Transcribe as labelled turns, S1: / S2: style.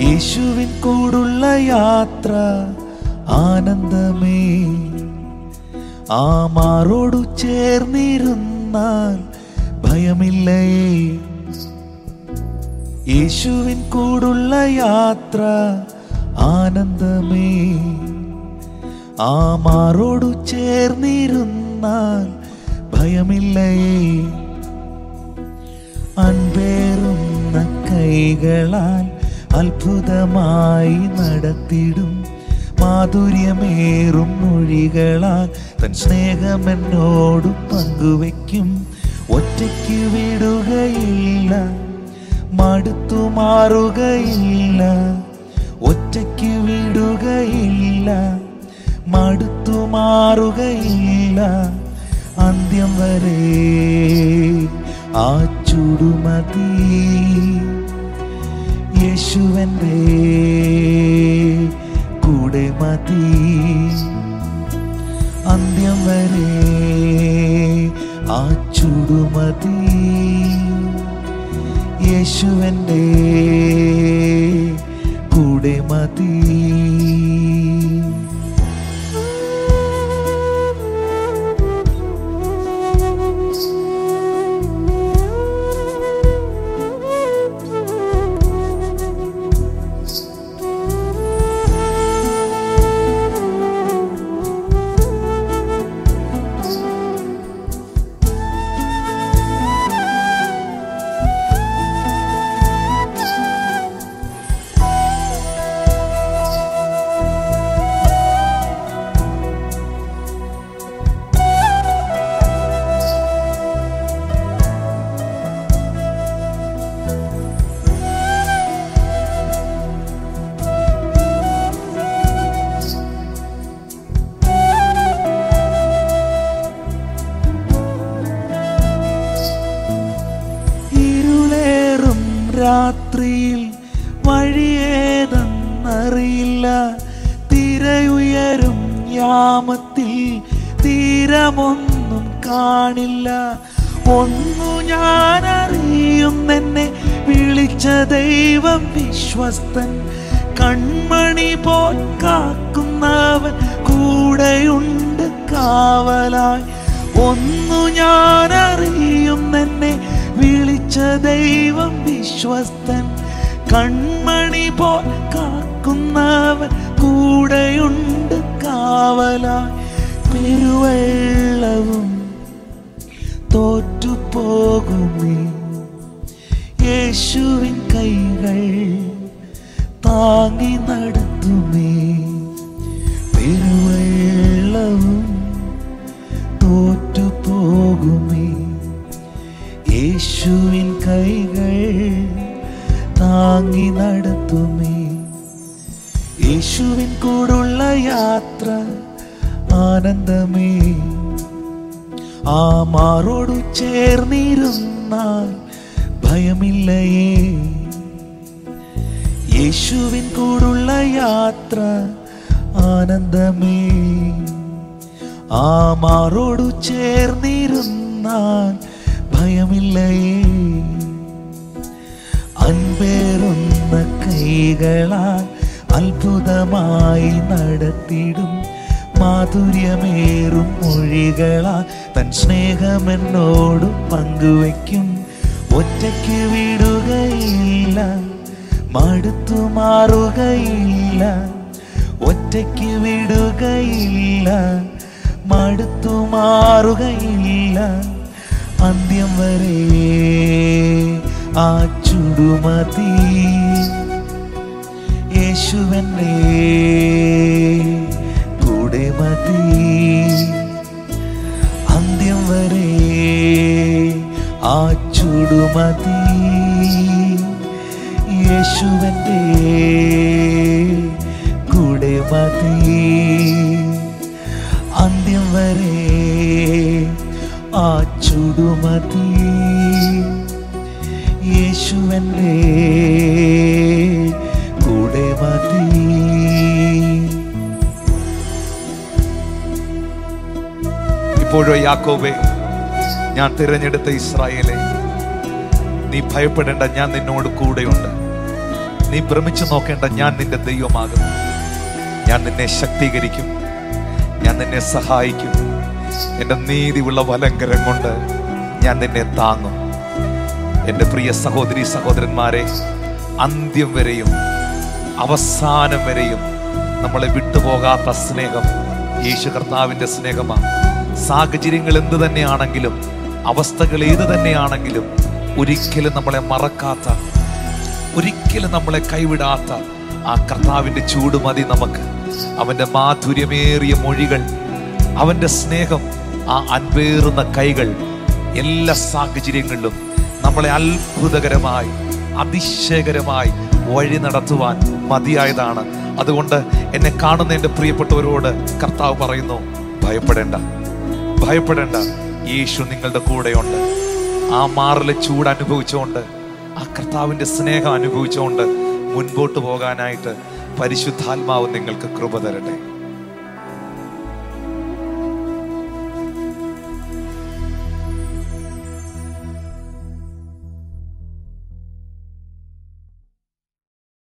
S1: യേശുവിൻ കൂടുള്ള യാത്ര ആനന്ദമേ. ആ മാറോടു ചേർന്നിരുന്നാൽ ഭയമില്ലേ? യേശുവിൻ കൂടുള്ള യാത്ര ആനന്ദമേ. ആ മാറോടു ചേർന്നിരുന്നാൽ ഭയമില്ലേ? അൻപേറുന്ന കൈകളാൽ അത്ഭുതമായി നടത്തിടും. മാധുര്യമേറും മൊഴികളാൽ തൻ സ്നേഹം എന്നോട് പങ്കുവെക്കും. ഒറ്റയ്ക്ക് വിടുകയില്ല മടുത്തു മാറുകയില്ല. ഒറ്റയ്ക്ക് വിടുകയില്ല മടുത്തു മാറുകയില്ല. അന്ത്യം വരെ ആ ചുടുമതി യേശുവന്റെ യേശുവന്റെ യാമത്തിൽ തീരമൊന്നും കാണില്ല. ഒന്നു ഞാൻ അറിയുന്നെന്നെ വിളിച്ച ദൈവം വിശ്വസ്തൻ. കൺമണി പോൽ കാക്കുന്നവൻ കൂടെയുണ്ട് കാവലായി. ഒന്നു ഞാൻ അറിയുന്നെന്നെ വിളിച്ച ദൈവം വിശ്വസ്തൻ. കൺമണി പോൽ കാക്കുന്നവൻ കൂടെയുണ്ട് കാവലായി പെരുവെള്ളവും തോറ്റുപോകുമേ. യേശുവിൻ കൈകൾ താങ്ങി നടത്തുമേ. പെരുവെള്ളവും തോറ്റുപോകുമേ. യേശുവിൻ കൈകൾ താങ്ങി നടത്തുമേ. യേശുവിൻ കൂടുള്ള യാത്ര ആനന്ദമേ. ആ മാറോടു ചേർന്നിരുന്നാൽ ഭയമില്ലയേ. യേശുവിൻ കൂടുള്ള യാത്ര ആനന്ദമേ. ആ മാറോടു ചേർന്നിരുന്നാൽ ഭയമില്ലയേ. അൻപേറുന്ന കൈകളാൽ അത്ഭുതമായി നടത്തിടും. മാധുര്യമേറും മൊഴികളാൽ തൻ സ്നേഹമെന്നോട് പങ്കുവയ്ക്കും. ഒറ്റയ്ക്ക് വിടുകയില്ല മടുത്തു മാറുകയില്ല. ഒറ്റയ്ക്ക് വിടുകയില്ല മടുത്തു മാറുകയില്ല. അന്ത്യം വരെ ആ ചുടുമതി യേശുവന്റെ കൂടെ മതി. അന്ത്യം വരെ ആ ചൂടുമതി യേശുവന്റെ കൂടെ മതി. അന്ത്യം വരെ ആ ചുടുമതി യേശുവന്റെ
S2: ഇപ്പോഴോ യാക്കോബേ ഞാൻ തിരഞ്ഞെടുത്ത ഇസ്രായേലെ നീ ഭയപ്പെടേണ്ട ഞാൻ നിന്നോട് കൂടെയുണ്ട്. നീ ഭ്രമിച്ചു നോക്കേണ്ട ഞാൻ നിന്റെ ദൈവമാകുന്നു. ഞാൻ നിന്നെ ശക്തീകരിക്കും ഞാൻ നിന്നെ സഹായിക്കും. എന്റെ നീതിയുള്ള വലങ്കരം കൊണ്ട് ഞാൻ നിന്നെ താങ്ങും. എന്റെ പ്രിയ സഹോദരി സഹോദരന്മാരെ അന്ത്യം വരെയും അവസാനം വരെയും നമ്മളെ വിട്ടുപോകാത്ത സ്നേഹം യേശു കർത്താവിന്റെ സ്നേഹമാണ്. സാഹചര്യങ്ങൾ എന്ത് തന്നെയാണെങ്കിലും അവസ്ഥകൾ ഏത് തന്നെയാണെങ്കിലും ഒരിക്കലും നമ്മളെ മറക്കാത്ത ഒരിക്കലും നമ്മളെ കൈവിടാത്ത ആ കർത്താവിന്റെ ചൂട് മതി നമുക്ക്. അവന്റെ മാധുര്യമേറിയ മൊഴികൾ അവന്റെ സ്നേഹം ആ അൻപേറുന്ന കൈകൾ എല്ലാ സാഹചര്യങ്ങളിലും നമ്മളെ അത്ഭുതകരമായി അതിശയകരമായി വഴി നടത്തുവാൻ മതിയായതാണ്. അതുകൊണ്ട് എന്നെ കാണുന്ന എന്റെ പ്രിയപ്പെട്ടവരോട് കർത്താവ് പറയുന്നു ഭയപ്പെടേണ്ട. ഭയപ്പെടേണ്ട. യേശു നിങ്ങളുടെ കൂടെയുണ്ട്. ആ മാറിലെ ചൂട് അനുഭവിച്ചുകൊണ്ട് ആ കർത്താവിന്റെ സ്നേഹം അനുഭവിച്ചുകൊണ്ട് മുൻപോട്ട് പോകാനായിട്ട് പരിശുദ്ധാത്മാവ് നിങ്ങൾക്ക് കൃപ തരട്ടെ.